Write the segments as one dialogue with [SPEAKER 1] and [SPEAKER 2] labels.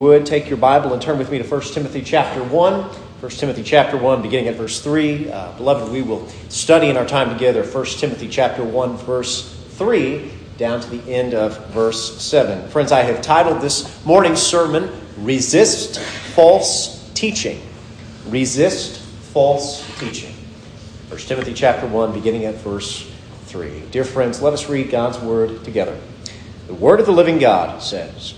[SPEAKER 1] would take your Bible and turn with me to 1 Timothy chapter 1. 1 Timothy chapter 1, beginning at verse 3. Uh, beloved, we will study in our time together 1 Timothy chapter 1, verse 3, down to the end of verse 7. Friends, I have titled this morning's sermon, Resist False Teaching. Resist False Teaching. 1 Timothy chapter 1, beginning at verse 3. Dear friends, let us read God's word together. The word of the living God says,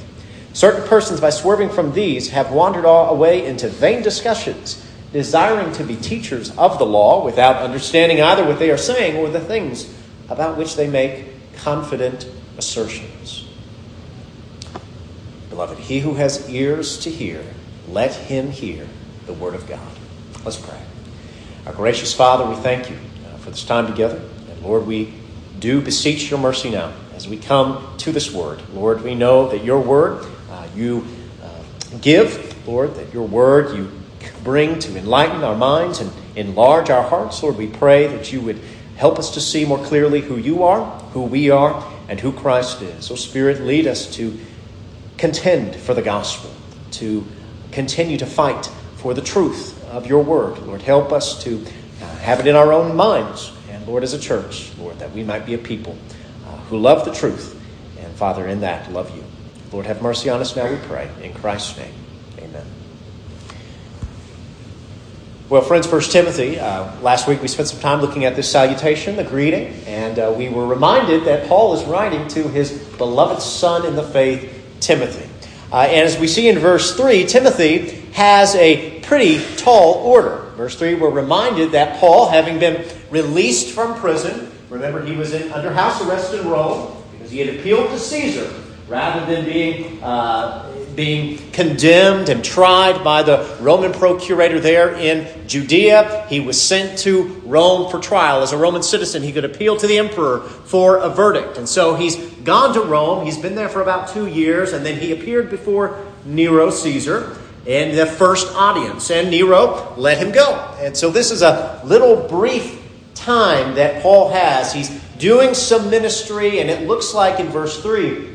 [SPEAKER 1] Certain persons, by swerving from these, have wandered away into vain discussions, desiring to be teachers of the law without understanding either what they are saying or the things about which they make confident assertions. Beloved, he who has ears to hear, let him hear the word of God. Let's pray. Our gracious Father, we thank you uh, for this time together. And Lord, we do beseech your mercy now as we come to this word. Lord, we know that your word you uh, give, Lord, that your word you bring to enlighten our minds and enlarge our hearts. Lord, we pray that you would help us to see more clearly who you are, who we are, and who Christ is. So, Spirit, lead us to contend for the gospel, to continue to fight for the truth of your word. Lord, help us to uh, have it in our own minds, and Lord, as a church, Lord, that we might be a people uh, who love the truth, and Father, in that, love you. Lord, have mercy on us now, we pray. In Christ's name, amen. Well, friends, First Timothy, uh, last week we spent some time looking at this salutation, the greeting, and uh, we were reminded that Paul is writing to his beloved son in the faith, Timothy. Uh, and as we see in verse 3, Timothy has a pretty tall order. Verse 3, we're reminded that Paul, having been released from prison, remember he was in, under house arrest in Rome because he had appealed to Caesar rather than being, uh, being condemned and tried by the Roman procurator there in Judea, he was sent to Rome for trial. As a Roman citizen, he could appeal to the emperor for a verdict. And so he's gone to Rome. He's been there for about two years, and then he appeared before Nero Caesar in the first audience, and Nero let him go. And so this is a little brief time that Paul has. He's doing some ministry, and it looks like in verse 3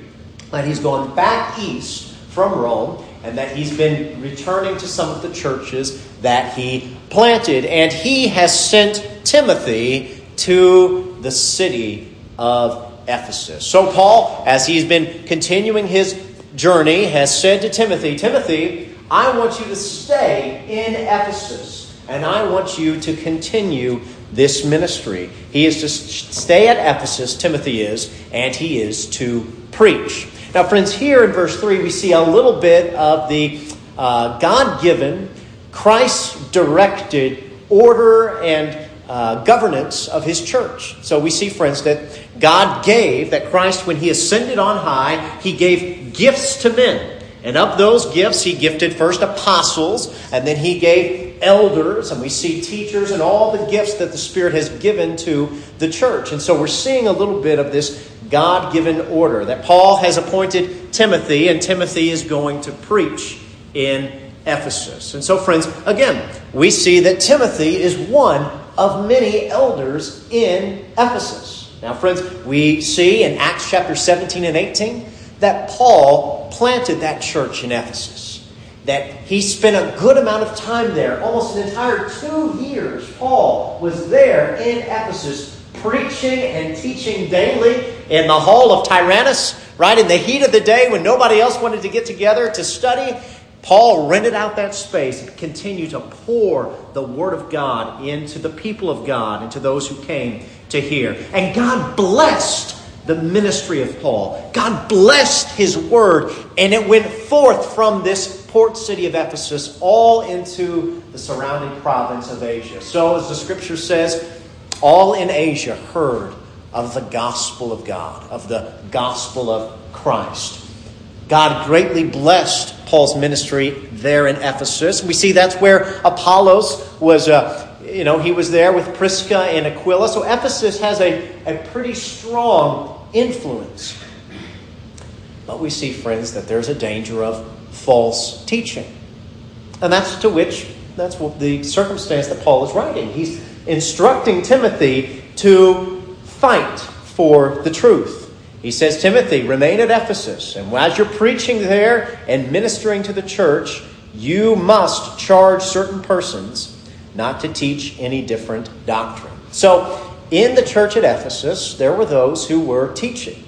[SPEAKER 1] that he's gone back east from Rome and that he's been returning to some of the churches that he planted. And he has sent Timothy to the city of Ephesus. So, Paul, as he's been continuing his journey, has said to Timothy, Timothy, I want you to stay in Ephesus, and I want you to continue this ministry. He is to stay at Ephesus, Timothy is, and he is to preach. Now, friends, here in verse 3, we see a little bit of the uh, God given, Christ directed order and uh, governance of his church. So we see, friends, that God gave, that Christ, when he ascended on high, he gave gifts to men. And of those gifts, he gifted first apostles, and then he gave elders, and we see teachers and all the gifts that the Spirit has given to the church. And so we're seeing a little bit of this God given order that Paul has appointed Timothy, and Timothy is going to preach in Ephesus. And so, friends, again, we see that Timothy is one of many elders in Ephesus. Now, friends, we see in Acts chapter 17 and 18 that Paul planted that church in Ephesus. That he spent a good amount of time there, almost an entire two years. Paul was there in Ephesus preaching and teaching daily in the hall of Tyrannus, right in the heat of the day when nobody else wanted to get together to study. Paul rented out that space and continued to pour the Word of God into the people of God, into those who came to hear. And God blessed the ministry of Paul. God blessed his Word, and it went forth from this port city of Ephesus all into the surrounding province of Asia. So, as the scripture says, all in Asia heard of the gospel of God, of the gospel of Christ. God greatly blessed Paul's ministry there in Ephesus. We see that's where Apollos was, uh, you know, he was there with Prisca and Aquila. So Ephesus has a, a pretty strong influence. But we see, friends, that there's a danger of false teaching. And that's to which, that's what the circumstance that Paul is writing. He's instructing Timothy to fight for the truth. He says, Timothy, remain at Ephesus, and as you're preaching there and ministering to the church, you must charge certain persons not to teach any different doctrine. So, in the church at Ephesus, there were those who were teaching,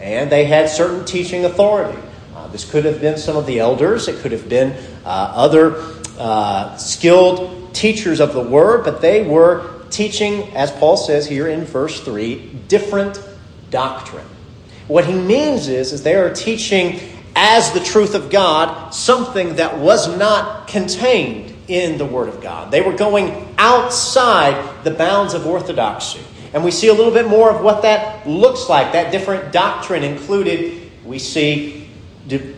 [SPEAKER 1] and they had certain teaching authority. Uh, this could have been some of the elders, it could have been uh, other uh, skilled teachers of the word, but they were teaching, as Paul says here in verse 3, different doctrine. What he means is, is they are teaching as the truth of God something that was not contained in the Word of God. They were going outside the bounds of orthodoxy. And we see a little bit more of what that looks like. That different doctrine included, we see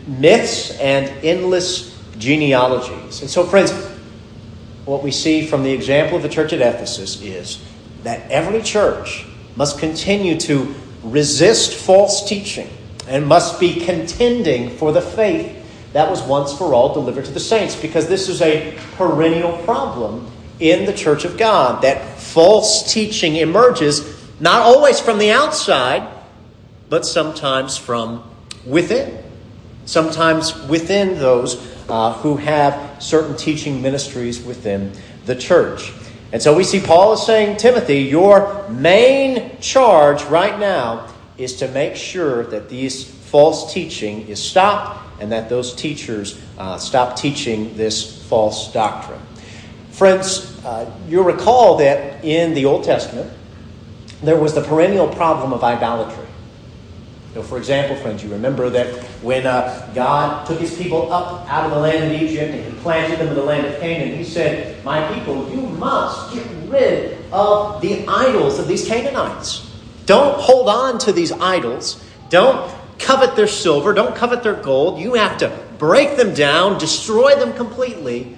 [SPEAKER 1] myths and endless genealogies. And so, friends, what we see from the example of the church at Ephesus is that every church must continue to resist false teaching and must be contending for the faith that was once for all delivered to the saints because this is a perennial problem in the church of God that false teaching emerges not always from the outside but sometimes from within. Sometimes within those uh, who have certain teaching ministries within the church and so we see Paul is saying, Timothy, your main charge right now is to make sure that these false teaching is stopped and that those teachers uh, stop teaching this false doctrine. Friends, uh, you'll recall that in the Old Testament, there was the perennial problem of idolatry. So, for example, friends, you remember that when uh, God took his people up out of the land of Egypt and he planted them in the land of Canaan, he said, My people, you must get rid of the idols of these Canaanites. Don't hold on to these idols. Don't covet their silver. Don't covet their gold. You have to break them down, destroy them completely,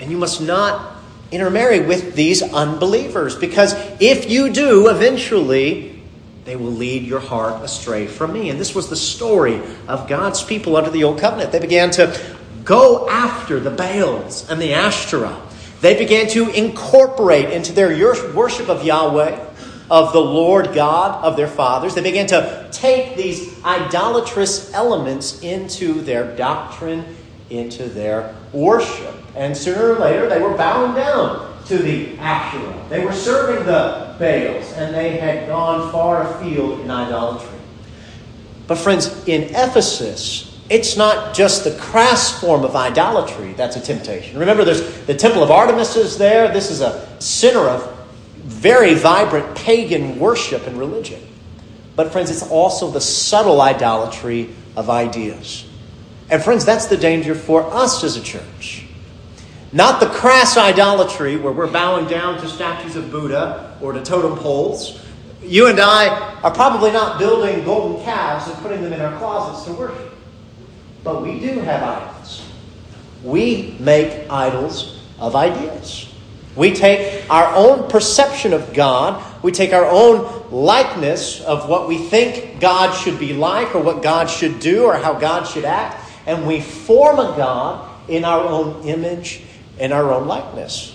[SPEAKER 1] and you must not intermarry with these unbelievers because if you do, eventually they will lead your heart astray from me. And this was the story of God's people under the Old Covenant. They began to go after the Baals and the Ashtoreth. They began to incorporate into their worship of Yahweh, of the Lord God of their fathers. They began to take these idolatrous elements into their doctrine, into their worship. And sooner or later, they were bowing down to the Asherah. They were serving the Baals, and they had gone far afield in idolatry. But, friends, in Ephesus, it's not just the crass form of idolatry that's a temptation. Remember, there's the temple of Artemis is there. This is a center of very vibrant pagan worship and religion. But, friends, it's also the subtle idolatry of ideas. And, friends, that's the danger for us as a church. Not the crass idolatry where we're bowing down to statues of Buddha or to totem poles. You and I are probably not building golden calves and putting them in our closets to worship. But we do have idols. We make idols of ideas. We take our own perception of God, we take our own likeness of what we think God should be like or what God should do or how God should act, and we form a God in our own image in our own likeness.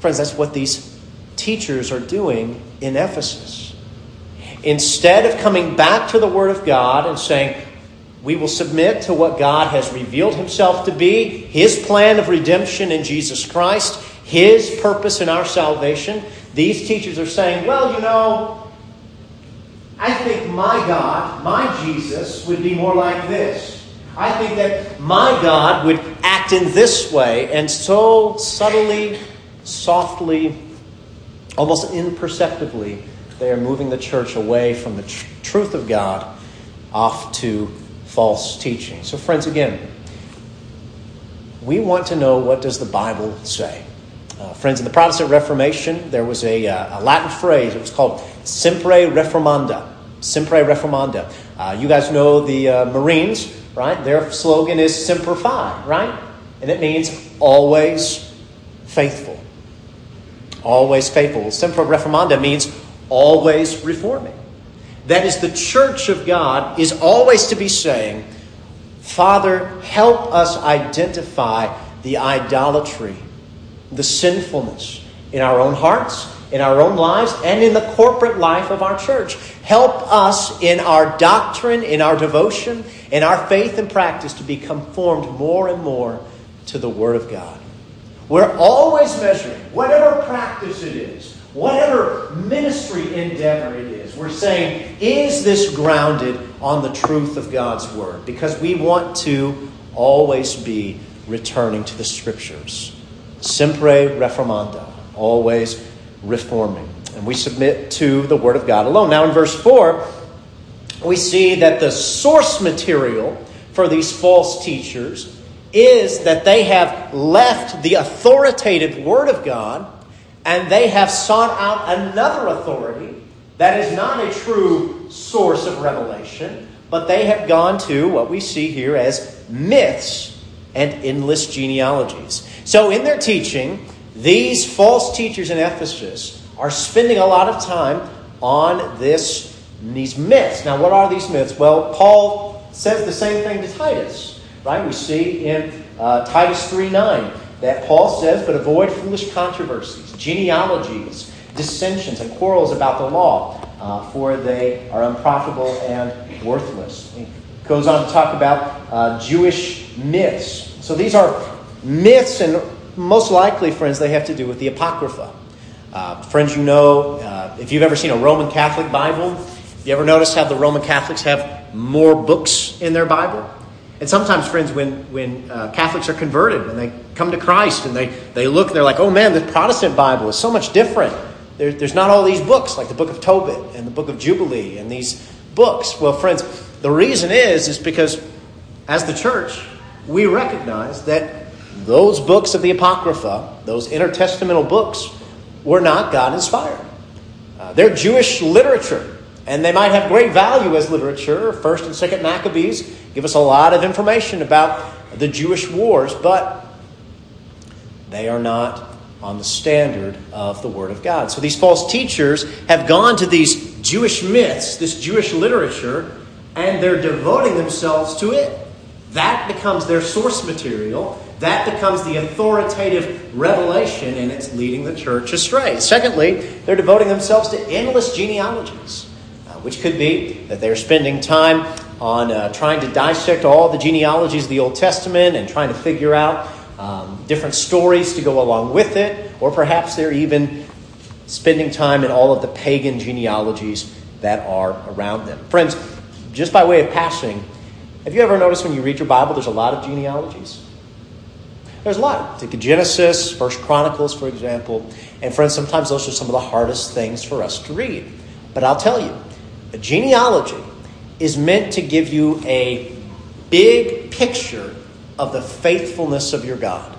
[SPEAKER 1] Friends, that's what these teachers are doing in Ephesus. Instead of coming back to the Word of God and saying, we will submit to what God has revealed Himself to be, His plan of redemption in Jesus Christ, His purpose in our salvation. These teachers are saying, well, you know, I think my God, my Jesus, would be more like this. I think that my God would act in this way, and so subtly, softly, almost imperceptibly, they are moving the church away from the tr- truth of God off to false teaching. So, friends, again, we want to know what does the Bible say. Uh, friends, in the Protestant Reformation, there was a, uh, a Latin phrase. It was called "Semper reformanda." Semper reformanda. Uh, you guys know the uh, Marines, right? Their slogan is Semper Fi, right? And it means always faithful. Always faithful. Semper Reformanda means always reforming. That is, the church of God is always to be saying, Father, help us identify the idolatry, the sinfulness in our own hearts, in our own lives, and in the corporate life of our church. Help us in our doctrine, in our devotion, in our faith and practice to be conformed more and more to the Word of God. We're always measuring, whatever practice it is, whatever ministry endeavor it is, we're saying, is this grounded on the truth of God's Word? Because we want to always be returning to the Scriptures. Semper reformanda, always reforming. And we submit to the Word of God alone. Now, in verse 4, we see that the source material for these false teachers is that they have left the authoritative Word of God and they have sought out another authority that is not a true source of revelation, but they have gone to what we see here as myths and endless genealogies. So, in their teaching, these false teachers in Ephesus are spending a lot of time on this, these myths. Now, what are these myths? Well, Paul says the same thing to Titus right? We see in uh, Titus 3 9 that Paul says, But avoid foolish controversies, genealogies, dissensions, and quarrels about the law, uh, for they are unprofitable and worthless. He goes on to talk about uh, Jewish myths. So these are myths, and most likely, friends, they have to do with the Apocrypha. Uh, friends, you know, uh, if you've ever seen a Roman Catholic Bible, you ever notice how the Roman Catholics have more books in their Bible? And sometimes, friends, when, when uh, Catholics are converted and they come to Christ and they, they look, they're like, oh man, the Protestant Bible is so much different. There, there's not all these books like the book of Tobit and the book of Jubilee and these books. Well, friends, the reason is, is because as the church, we recognize that those books of the Apocrypha, those intertestamental books, were not God inspired. Uh, they're Jewish literature. And they might have great value as literature. First and Second Maccabees give us a lot of information about the Jewish wars, but they are not on the standard of the Word of God. So these false teachers have gone to these Jewish myths, this Jewish literature, and they're devoting themselves to it. That becomes their source material. That becomes the authoritative revelation, and it's leading the church astray. Secondly, they're devoting themselves to endless genealogies which could be that they're spending time on uh, trying to dissect all the genealogies of the Old Testament and trying to figure out um, different stories to go along with it, or perhaps they're even spending time in all of the pagan genealogies that are around them. Friends, just by way of passing, have you ever noticed when you read your Bible, there's a lot of genealogies? There's a lot. Take Genesis, First Chronicles, for example. And friends, sometimes those are some of the hardest things for us to read. But I'll tell you, a genealogy is meant to give you a big picture of the faithfulness of your God.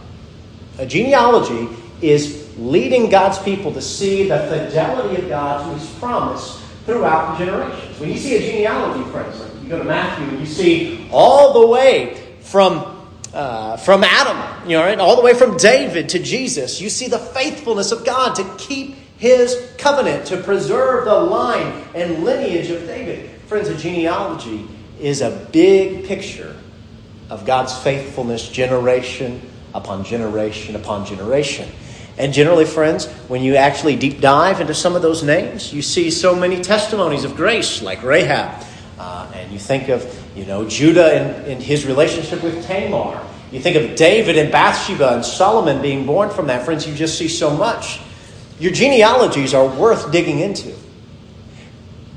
[SPEAKER 1] A genealogy is leading God's people to see the fidelity of God to his promise throughout the generations. When you see a genealogy, friends, like you go to Matthew and you see all the way from, uh, from Adam, you know, right, all the way from David to Jesus, you see the faithfulness of God to keep his covenant to preserve the line and lineage of David. Friends, a genealogy is a big picture of God's faithfulness generation upon generation upon generation. And generally, friends, when you actually deep dive into some of those names, you see so many testimonies of grace, like Rahab. Uh, and you think of, you know, Judah and, and his relationship with Tamar. You think of David and Bathsheba and Solomon being born from that. Friends, you just see so much. Your genealogies are worth digging into.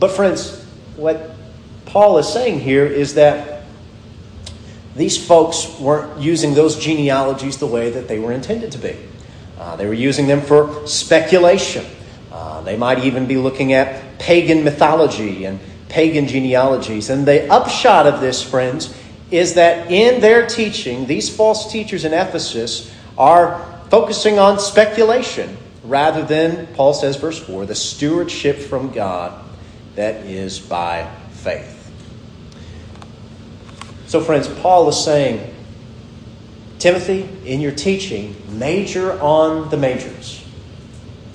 [SPEAKER 1] But, friends, what Paul is saying here is that these folks weren't using those genealogies the way that they were intended to be. Uh, they were using them for speculation. Uh, they might even be looking at pagan mythology and pagan genealogies. And the upshot of this, friends, is that in their teaching, these false teachers in Ephesus are focusing on speculation rather than, Paul says, verse 4, the stewardship from God that is by faith. So, friends, Paul is saying, Timothy, in your teaching, major on the majors.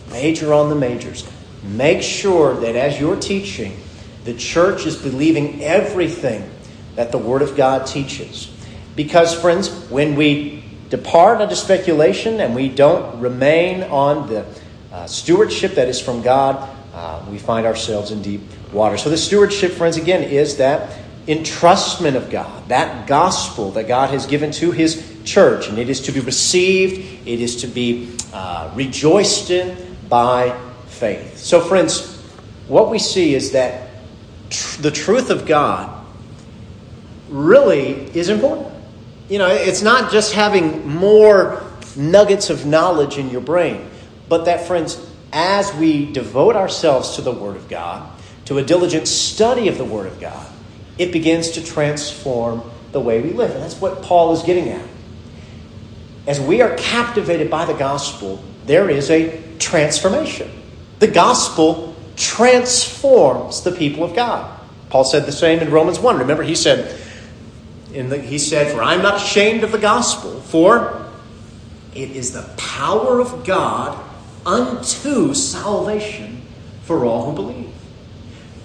[SPEAKER 1] Major on the majors. Make sure that as you're teaching, the church is believing everything that the Word of God teaches. Because, friends, when we depart unto speculation and we don't remain on the uh, stewardship that is from God, uh, we find ourselves in deep water. So, the stewardship, friends, again, is that entrustment of God, that gospel that God has given to His church, and it is to be received, it is to be uh, rejoiced in by faith. So, friends, what we see is that tr- the truth of God really is important. You know, it's not just having more nuggets of knowledge in your brain, but that, friends, as we devote ourselves to the Word of God, to a diligent study of the Word of God, it begins to transform the way we live. And that's what Paul is getting at. As we are captivated by the gospel, there is a transformation. The gospel transforms the people of God. Paul said the same in Romans 1. Remember, he said, in the, he said, For I'm not ashamed of the gospel, for it is the power of God unto salvation for all who believe.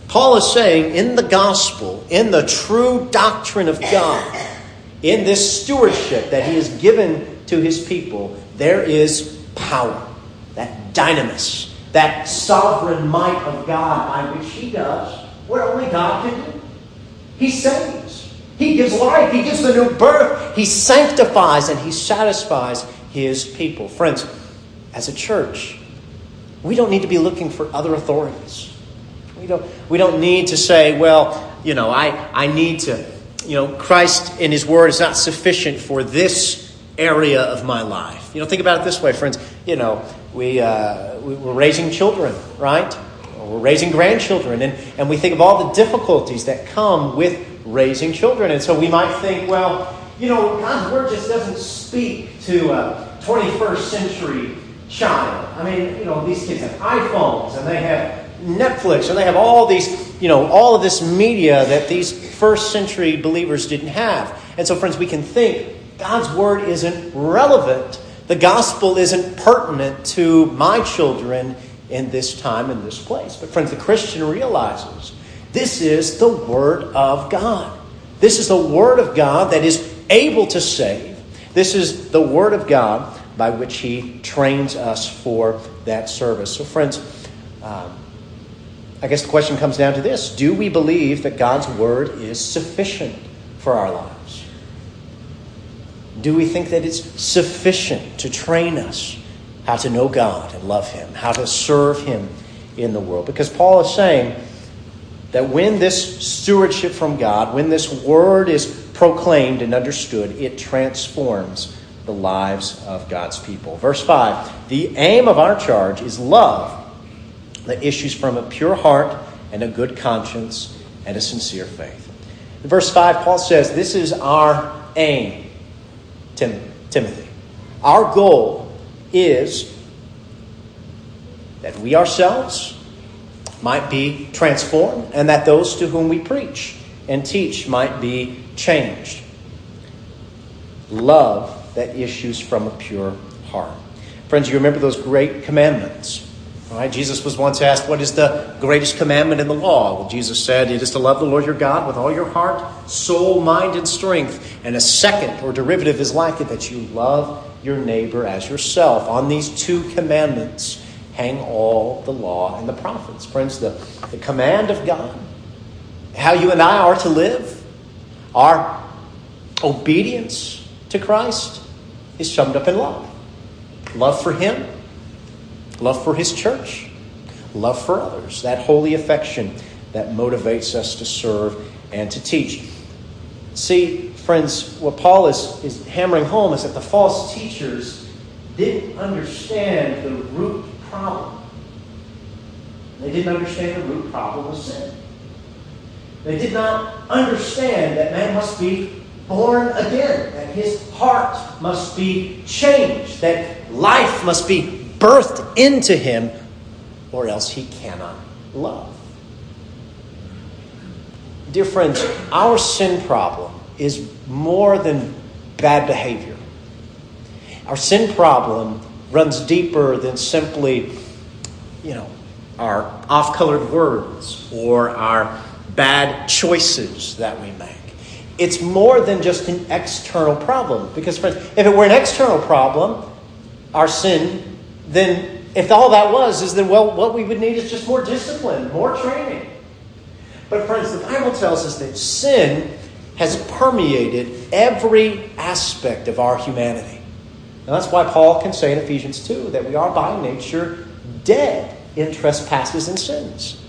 [SPEAKER 1] Paul is saying in the gospel, in the true doctrine of God, in this stewardship that he has given to his people, there is power, that dynamis, that sovereign might of God by which he does what only God can do. He saves, he gives life, he gives the new birth, he sanctifies, and he satisfies his people. Friends, as a church, we don't need to be looking for other authorities. We don't, we don't need to say, well, you know, I, I need to, you know, Christ in His Word is not sufficient for this area of my life. You know, think about it this way, friends. You know, we, uh, we, we're raising children, right? We're raising grandchildren, and, and we think of all the difficulties that come with raising children. And so we might think, well, you know, God's Word just doesn't speak to a 21st century child. I mean, you know, these kids have iPhones and they have Netflix, and they have all these, you know, all of this media that these first century believers didn't have. And so, friends, we can think God's word isn't relevant. The gospel isn't pertinent to my children in this time and this place. But, friends, the Christian realizes this is the word of God. This is the word of God that is able to save. This is the word of God by which He trains us for that service. So, friends, um, I guess the question comes down to this Do we believe that God's word is sufficient for our lives? Do we think that it's sufficient to train us how to know God and love Him, how to serve Him in the world? Because Paul is saying that when this stewardship from God, when this word is proclaimed and understood, it transforms the lives of God's people. Verse 5 The aim of our charge is love that issues from a pure heart and a good conscience and a sincere faith. In verse 5, Paul says, This is our aim, Tim, Timothy. Our goal is that we ourselves might be transformed and that those to whom we preach and teach might be changed. Love that issues from a pure heart. Friends, you remember those great commandments Right? Jesus was once asked, What is the greatest commandment in the law? Well, Jesus said, It is to love the Lord your God with all your heart, soul, mind, and strength. And a second or derivative is like it that you love your neighbor as yourself. On these two commandments hang all the law and the prophets. Friends, the, the command of God, how you and I are to live, our obedience to Christ is summed up in love. Love for Him love for His church, love for others, that holy affection that motivates us to serve and to teach. See, friends, what Paul is, is hammering home is that the false teachers didn't understand the root problem. They didn't understand the root problem of sin. They did not understand that man must be born again, that his heart must be changed, that life must be birthed into him, or else he cannot love. Dear friends, our sin problem is more than bad behavior. Our sin problem runs deeper than simply, you know, our off colored words or our bad choices that we make. It's more than just an external problem. Because, friends, if it were an external problem, our sin, then if all that was, is then, well, what we would need is just more discipline, more training. But, friends, the Bible tells us that sin has permeated every aspect of our humanity. And that's why Paul can say in Ephesians 2 that we are by nature dead in trespasses and sins.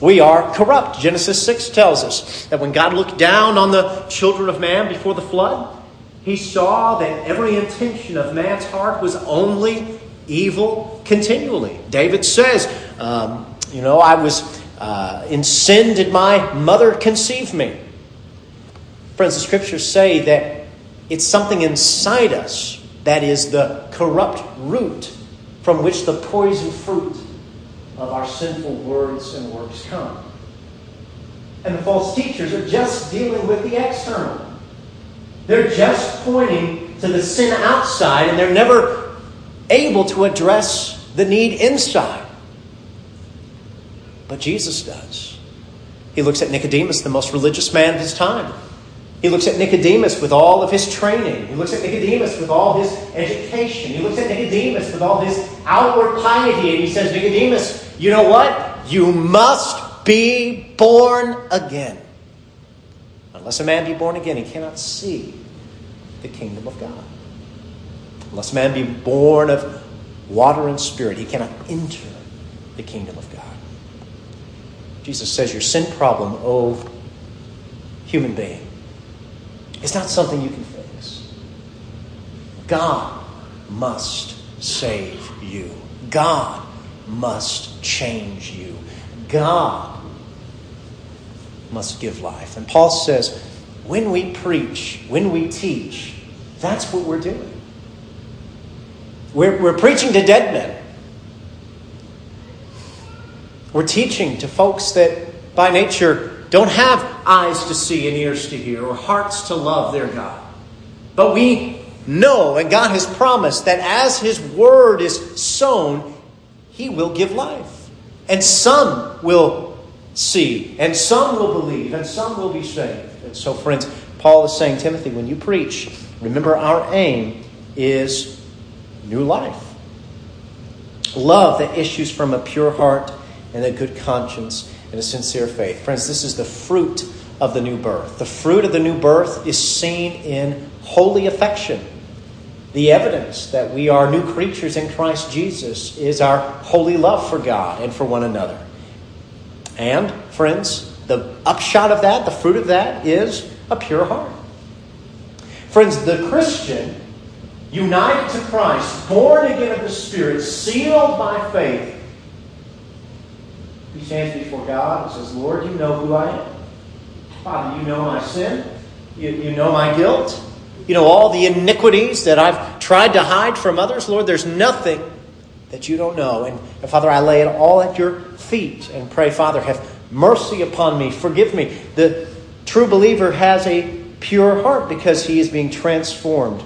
[SPEAKER 1] We are corrupt. Genesis 6 tells us that when God looked down on the children of man before the flood, he saw that every intention of man's heart was only evil continually. David says, um, You know, I was uh, in sin, did my mother conceive me? Friends, the scriptures say that it's something inside us that is the corrupt root from which the poison fruit of our sinful words and works come. And the false teachers are just dealing with the external. They're just pointing to the sin outside, and they're never able to address the need inside. But Jesus does. He looks at Nicodemus, the most religious man of his time. He looks at Nicodemus with all of his training. He looks at Nicodemus with all his education. He looks at Nicodemus with all his outward piety, and he says, Nicodemus, you know what? You must be born again. Unless a man be born again, he cannot see the kingdom of God. Unless man be born of water and spirit, he cannot enter the kingdom of God. Jesus says your sin problem, oh human being, is not something you can fix. God must save you. God must change you. God must give life. And Paul says, when we preach, when we teach, that's what we're doing. We're, we're preaching to dead men. We're teaching to folks that by nature don't have eyes to see and ears to hear or hearts to love their God. But we know, and God has promised, that as His word is sown, He will give life. And some will see, and some will believe, and some will be saved. And so, friends, Paul is saying, Timothy, when you preach, remember our aim is new life. Love that issues from a pure heart and a good conscience and a sincere faith. Friends, this is the fruit of the new birth. The fruit of the new birth is seen in holy affection. The evidence that we are new creatures in Christ Jesus is our holy love for God and for one another. And, friends, the upshot of that, the fruit of that, is a pure heart. Friends, the Christian, united to Christ, born again of the Spirit, sealed by faith, he stands before God and says, Lord, you know who I am. Father, you know my sin. You, you know my guilt. You know all the iniquities that I've tried to hide from others. Lord, there's nothing that you don't know. And, and Father, I lay it all at your feet and pray, Father, have mercy upon me. Forgive me. The true believer has a pure heart because he is being transformed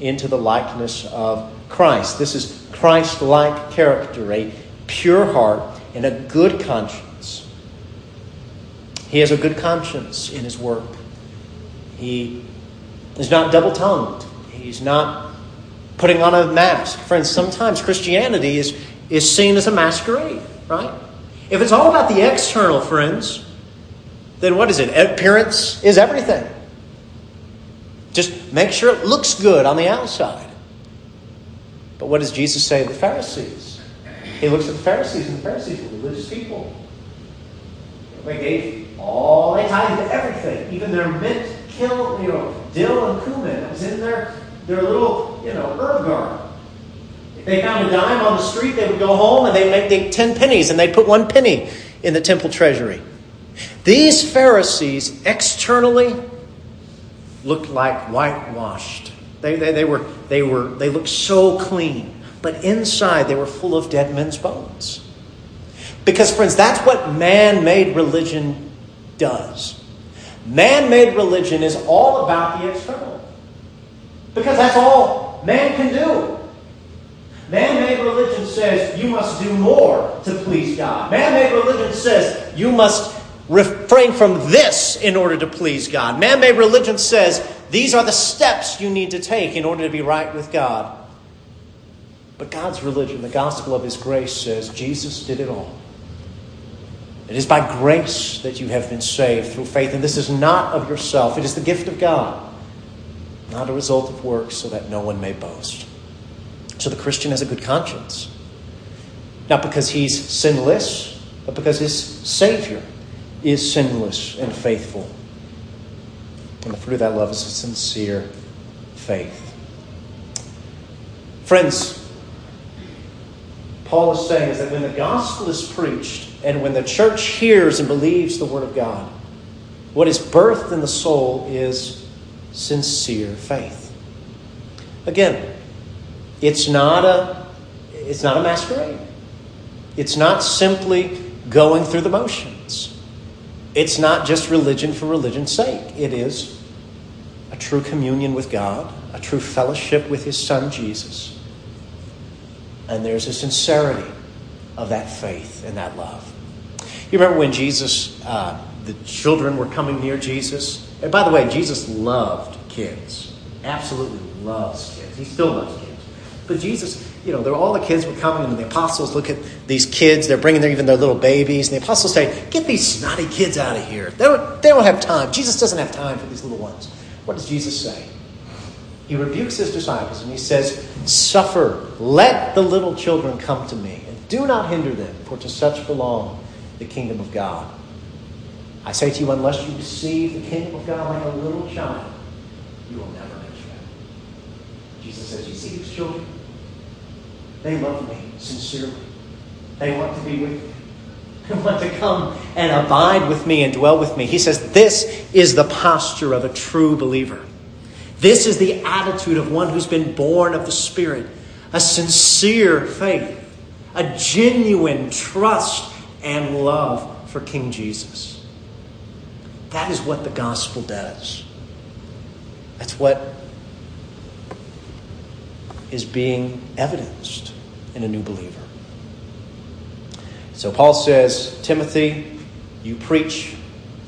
[SPEAKER 1] into the likeness of Christ. This is Christ like character, a pure heart and a good conscience. He has a good conscience in his work. He is not double tongued. He's not putting on a mask. Friends, sometimes Christianity is, is seen as a masquerade, right? If it's all about the external, friends, then what is it? Appearance is everything. Just make sure it looks good on the outside. But what does Jesus say to the Pharisees? He looks at the Pharisees, and the Pharisees were religious people. They gave all, they had to everything, even their mint, kill, you know, dill and cumin that was in their, their little, you know, herb garden. If they found a dime on the street, they would go home and they'd make 10 pennies, and they'd put one penny in the temple treasury. These Pharisees externally looked like whitewashed. They, they, they, were, they, were, they looked so clean but inside they were full of dead men's bones. Because, friends, that's what man made religion does. Man made religion is all about the external. Because that's all man can do. Man made religion says you must do more to please God. Man made religion says you must refrain from this in order to please God. Man made religion says these are the steps you need to take in order to be right with God. But God's religion, the gospel of His grace, says Jesus did it all. It is by grace that you have been saved through faith, and this is not of yourself. It is the gift of God, not a result of works, so that no one may boast. So the Christian has a good conscience. Not because he's sinless, but because his Savior is sinless and faithful. And the fruit of that love is a sincere faith. Friends, Paul is saying is that when the gospel is preached and when the church hears and believes the word of God, what is birthed in the soul is sincere faith. Again, it's not a it's not a masquerade. It's not simply going through the motions. It's not just religion for religion's sake. It is a true communion with God, a true fellowship with his son Jesus and there's a sincerity of that faith and that love. You remember when Jesus, uh, the children were coming near Jesus? And by the way, Jesus loved kids, absolutely loves kids. He still loves kids. But Jesus, you know, all the kids were coming, and the apostles look at these kids. They're bringing their, even their little babies, and the apostles say, "Get these snotty kids out of here. They don't, they don't have time. Jesus doesn't have time for these little ones." What does Jesus say? he rebukes his disciples and he says, Suffer, let the little children come to me, and do not hinder them, for to such belong the kingdom of God. I say to you, unless you receive the kingdom of God like a little child, you will never enter it. Jesus says, You see these children? They love me sincerely. They want to be with me. They want to come and abide with me and dwell with me. He says, This is the posture of a true believer. This is the attitude of one who's been born of the Spirit a sincere faith, a genuine trust and love for King Jesus. That is what the gospel does. That's what is being evidenced in a new believer. So Paul says, Timothy, you preach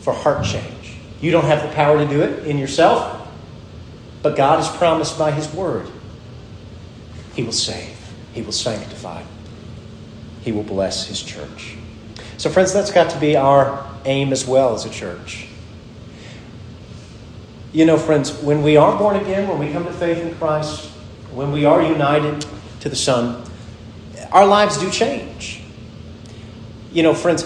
[SPEAKER 1] for heart change. You don't have the power to do it in yourself. But God has promised by His word He will save, He will sanctify, He will bless His church. So, friends, that's got to be our aim as well as a church. You know, friends, when we are born again, when we come to faith in Christ, when we are united to the Son, our lives do change. You know, friends,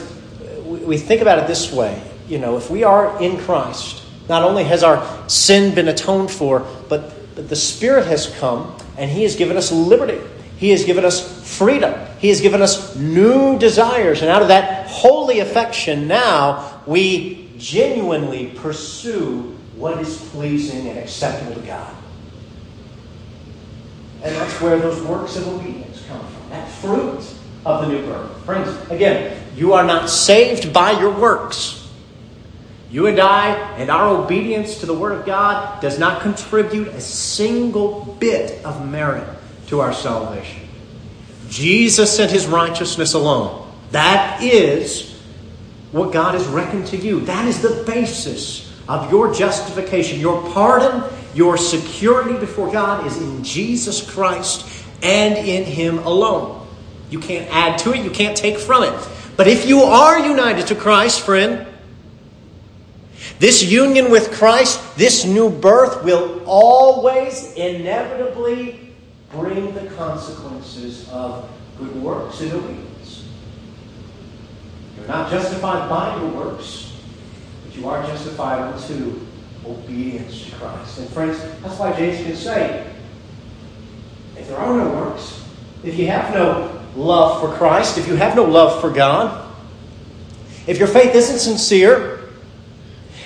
[SPEAKER 1] we think about it this way. You know, if we are in Christ, not only has our sin been atoned for, but, the Spirit has come and He has given us liberty. He has given us freedom. He has given us new desires. And out of that holy affection, now we genuinely pursue what is pleasing and acceptable to God. And that's where those works of obedience come from. That fruit of the new birth. Friends, again, you are not saved by your works. You and I and our obedience to the Word of God does not contribute a single bit of merit to our salvation. Jesus and His righteousness alone. That is what God has reckoned to you. That is the basis of your justification. Your pardon, your security before God is in Jesus Christ and in Him alone. You can't add to it, you can't take from it. But if you are united to Christ, friend, this union with Christ, this new birth, will always inevitably bring the consequences of good works and obedience. You're not justified by your works, but you are justified unto obedience to Christ. And friends, that's why James can say, if there are no works, if you have no love for Christ, if you have no love for God, if your faith isn't sincere,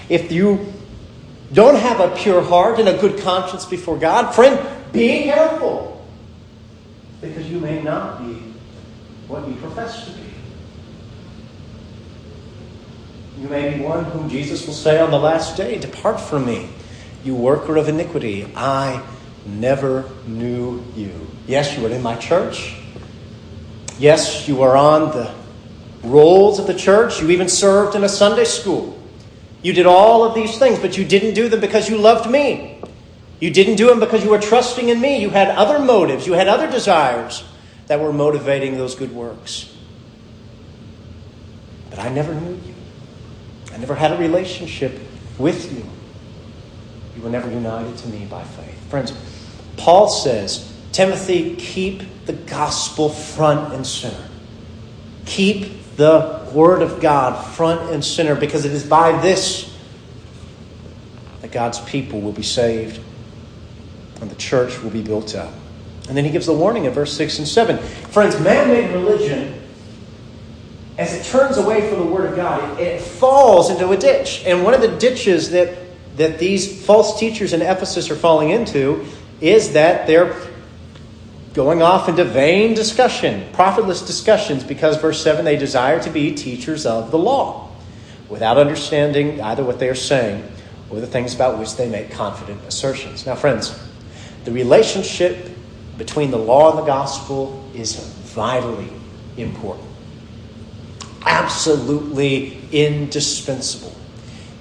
[SPEAKER 1] if you don't have a pure heart and a good conscience before God, friend, be careful. Because you may not be what you profess to be. You may be one whom Jesus will say on the last day, Depart from me, you worker of iniquity. I never knew you. Yes, you were in my church. Yes, you were on the rolls of the church. You even served in a Sunday school. You did all of these things, but you didn't do them because you loved me. You didn't do them because you were trusting in me. You had other motives, you had other desires that were motivating those good works. But I never knew you. I never had a relationship with you. You were never united to me by faith. Friends, Paul says, Timothy, keep the gospel front and center. Keep the word of God front and center because it is by this that God's people will be saved and the church will be built up. And then he gives the warning in verse 6 and 7. Friends, man made religion, as it turns away from the Word of God, it, it, falls into a ditch. And one of the ditches that, that these false teachers in Ephesus are falling into is that they're going off into vain discussion, profitless discussions, because, verse 7, they desire to be teachers of the law without understanding either what they are saying or the things about which they make confident assertions. Now, friends, the relationship between the law and the gospel is vitally important, absolutely indispensable.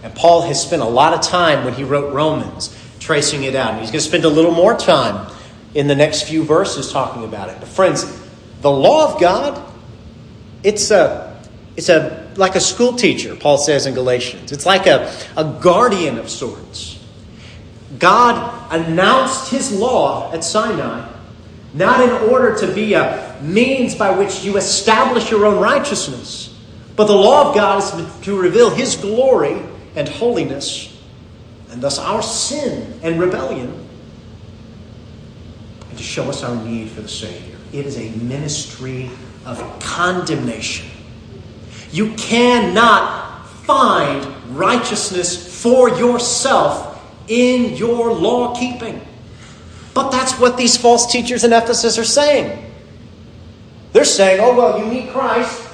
[SPEAKER 1] And Paul has spent a lot of time when he wrote Romans tracing it out. And he's going to spend a little more time in the next few verses talking about it. But friends, the law of God, it's a it's a like a school teacher, Paul says in Galatians. It's like a, a guardian of sorts. God announced his law at Sinai not in order to be a means by which you establish your own righteousness, but the law of God is to reveal His glory and holiness, and thus our sin and rebellion, and to show us our need for the Savior. It is a ministry of condemnation. You cannot find righteousness for yourself in your law keeping. But that's what these false teachers in Ephesus are saying. They're saying, oh, well, you need Christ,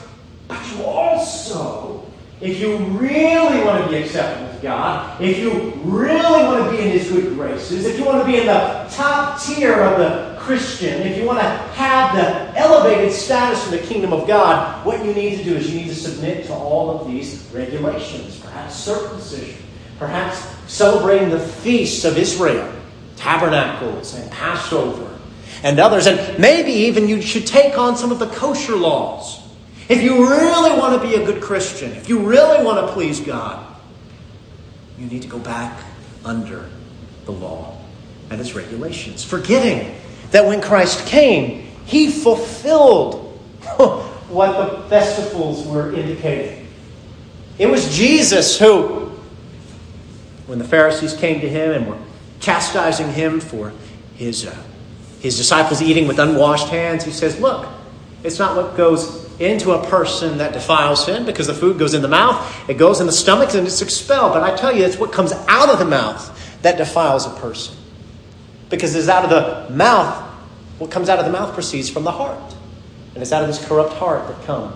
[SPEAKER 1] if you really want to be accepted with God, if you really want to be in His good graces, if you want to be in the top tier of the Christian, if you want to have the elevated status in the kingdom of God, what you need to do is you need to submit to all of these regulations, perhaps circumcision, perhaps celebrating the feasts of Israel tabernacles and Passover and others. And maybe even you should take on some of the kosher laws. If you really want to be a good Christian, if you really want to please God, you need to go back under the law and its regulations, forgetting that when Christ came, he fulfilled what the festivals were indicating. It was Jesus who, when the Pharisees came to him and were chastising him for his, uh, his disciples eating with unwashed hands, he says, Look, it's not what goes into a person that defiles him because the food goes in the mouth, it goes in the stomach, and it's expelled. But I tell you, it's what comes out of the mouth that defiles a person. Because it's out of the mouth, what comes out of the mouth proceeds from the heart. And it's out of this corrupt heart that come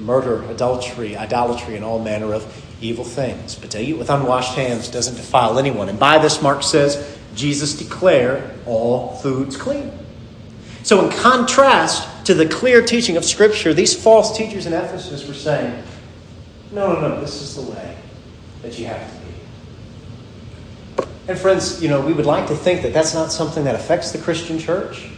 [SPEAKER 1] murder, adultery, idolatry, and all manner of evil things. But to eat with unwashed hands doesn't defile anyone. And by this, Mark says, Jesus declared all foods clean. So, in contrast to the clear teaching of Scripture, these false teachers in Ephesus were saying, no, no, no, this is the way that you have to be. And, friends, you know, we would like to think that that's not something that affects the Christian church.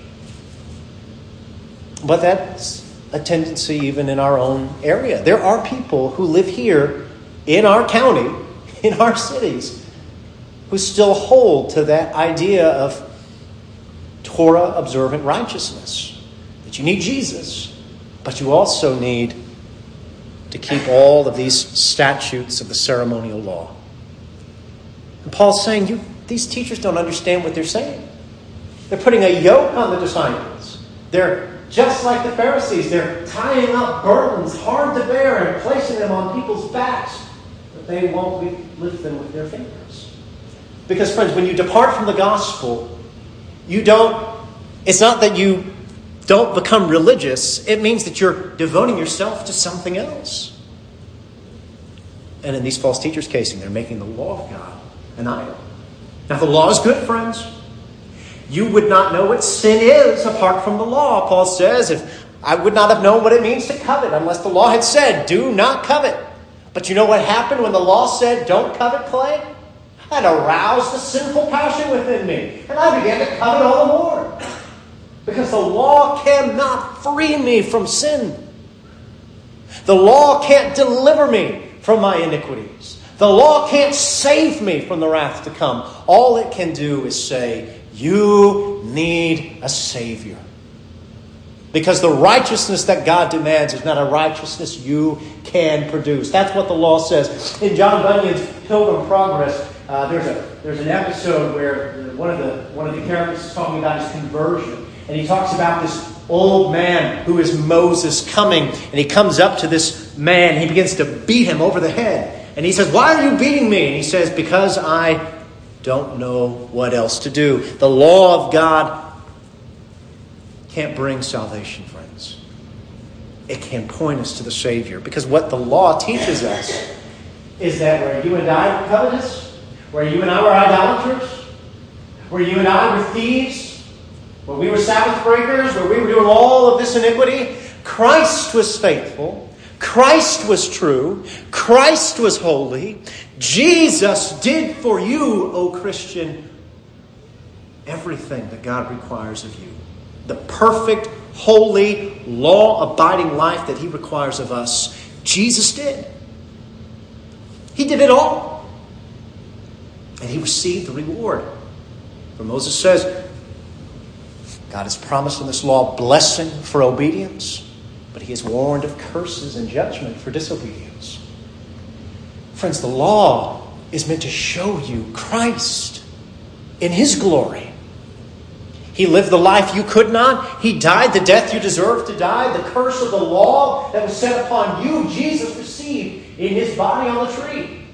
[SPEAKER 1] But that's a tendency even in our own area. There are people who live here in our county, in our cities, who still hold to that idea of Torah observant righteousness. That you need Jesus, but you also need to keep all of these statutes of the ceremonial law. And Paul's saying, you, these teachers don't understand what they're saying. They're putting a yoke on the disciples. They're just like the Pharisees. They're tying up burdens hard to bear and placing them on people's backs but they won't lift them with their fingers. Because, friends, when you depart from the gospel, you don't, it's not that you don't become religious, it means that you're devoting yourself to something else. And in these false teachers' casing, they're making the law of God an idol. Now, the law is good, friends. You would not know what sin is apart from the law. Paul says, if I would not have known what it means to covet unless the law had said, do not covet. But you know what happened when the law said, don't covet, Clay? It aroused a sinful passion within me. And I began to covet all the more. Because the law cannot free me from sin. The law can't deliver me from my iniquities. The law can't save me from the wrath to come. All it can do is say, You need a Savior. Because the righteousness that God demands is not a righteousness you can produce. That's what the law says. In John Bunyan's Pilgrim Progress, uh, there's, a, there's an episode where one of, the, one of the characters is talking about his conversion. And he talks about this old man who is Moses coming. And he comes up to this man. He begins to beat him over the head. And he says, Why are you beating me? And he says, Because I don't know what else to do. The law of God can't bring salvation, friends. It can point us to the Savior. Because what the law teaches us is that where you and I covetous, where you and I were idolaters, where you and I were thieves, where we were Sabbath breakers, where we were doing all of this iniquity, Christ was faithful. Christ was true. Christ was holy. Jesus did for you, O Christian, everything that God requires of you. The perfect, holy, law abiding life that He requires of us, Jesus did. He did it all. And He received the reward. For Moses says, God has promised in this law blessing for obedience, but he has warned of curses and judgment for disobedience. Friends, the law is meant to show you Christ in his glory. He lived the life you could not. He died the death you deserved to die. The curse of the law that was set upon you, Jesus received in his body on the tree.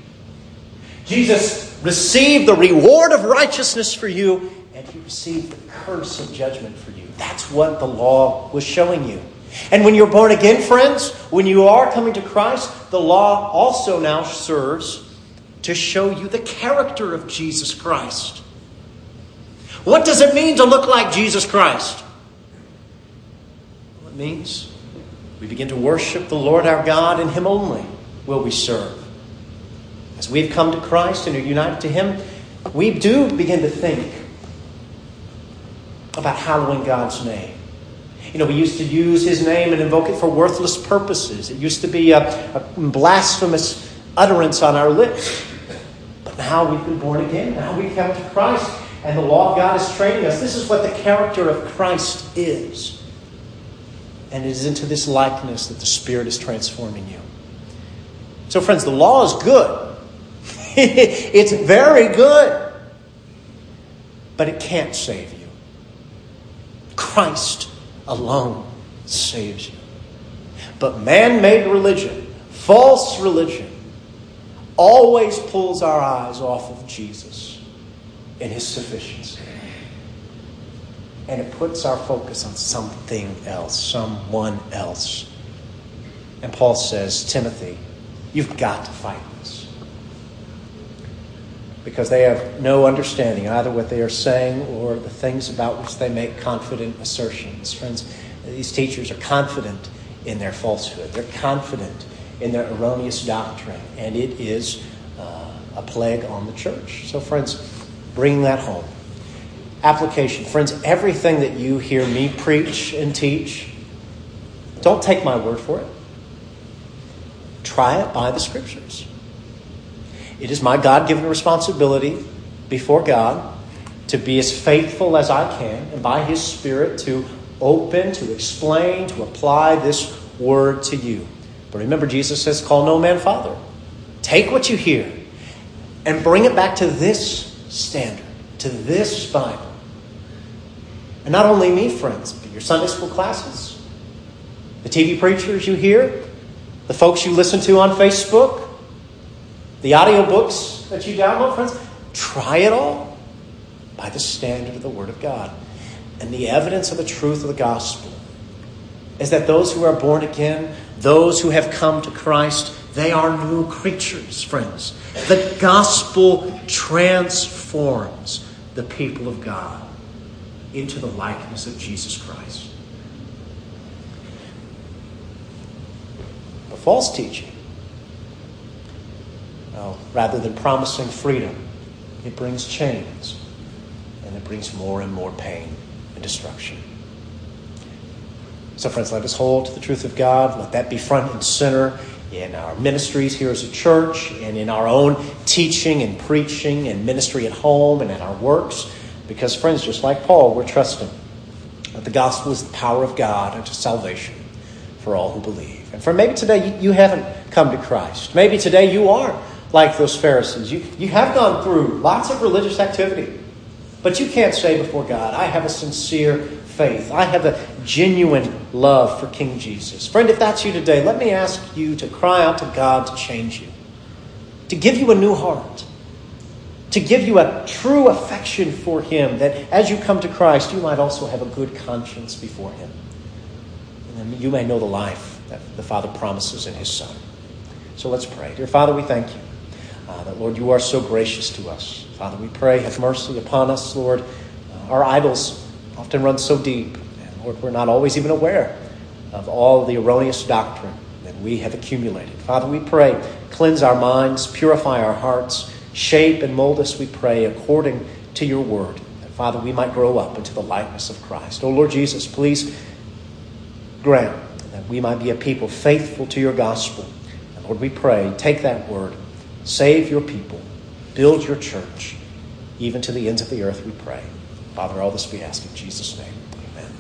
[SPEAKER 1] Jesus received the reward of righteousness for you and he received the curse of judgment for you. That's what the law was showing you. And when you're born again, friends, when you are coming to Christ, the law also now serves to show you the character of Jesus Christ. What does it mean to look like Jesus Christ? Well, it means we begin to worship the Lord our God, and Him only will we serve. As we've come to Christ and are united to Him, we do begin to think about hallowing God's name. You know, we used to use his name and invoke it for worthless purposes. It used to be a, a blasphemous utterance on our lips. But now we've been born again. Now we've come to Christ, and the law of God is training us. This is what the character of Christ is. And it is into this likeness that the Spirit is transforming you. So, friends, the law is good. it's very good. But it can't save you. Christ alone saves you. But man made religion, false religion, always pulls our eyes off of Jesus and his sufficiency. And it puts our focus on something else, someone else. And Paul says, Timothy, you've got to fight. Because they have no understanding either what they are saying or the things about which they make confident assertions. Friends, these teachers are confident in their falsehood, they're confident in their erroneous doctrine, and it is uh, a plague on the church. So, friends, bring that home. Application. Friends, everything that you hear me preach and teach, don't take my word for it. Try it by the scriptures. It is my God given responsibility before God to be as faithful as I can and by His Spirit to open, to explain, to apply this word to you. But remember, Jesus says, Call no man father. Take what you hear and bring it back to this standard, to this Bible. And not only me, friends, but your Sunday school classes, the TV preachers you hear, the folks you listen to on Facebook, the audiobooks that you download, friends, try it all by the standard of the Word of God. And the evidence of the truth of the gospel is that those who are born again, those who have come to Christ, They are new creatures, friends. The gospel transforms the people of God into the likeness of Jesus Christ. The false teaching, well, rather than promising freedom, it brings chains and it brings more and more pain and destruction. So, friends, let us hold to the truth of God. Let that be front and center in our ministries here as a church and in our own teaching and preaching and ministry at home and in our works. Because, friends, just like Paul, we're trusting that the gospel is the power of God unto salvation for all who believe. And for maybe today you, you haven't come to Christ. Maybe today you are like those Pharisees. You, you have gone through lots of religious activity, but you can't say before God, I have a sincere faith. I have a genuine love for King Jesus. Friend, if that's you today, let me ask you to cry out to God to change you, to give you a new heart, to give you a true affection for Him, that as you come to Christ, you might also have a good conscience before Him. And you may know the life that the Father promises in His Son. So let's pray. Dear Father, we thank you uh, that, Lord, you are so gracious to us. Father, we pray, have mercy upon us, Lord. Uh, our idols often run so deep, and Lord, we're not always even aware of all the erroneous doctrine that we have accumulated. Father, we pray, cleanse our minds, purify our hearts, shape and mold us, we pray, according to your word. That, Father, we might grow up into the likeness of Christ. Oh, Lord Jesus, please grant that we might be a people faithful to your gospel. And Lord, we pray, take that word, save your people, build your church, even to the ends of the earth, we pray. Father, all this we ask in Jesus' name.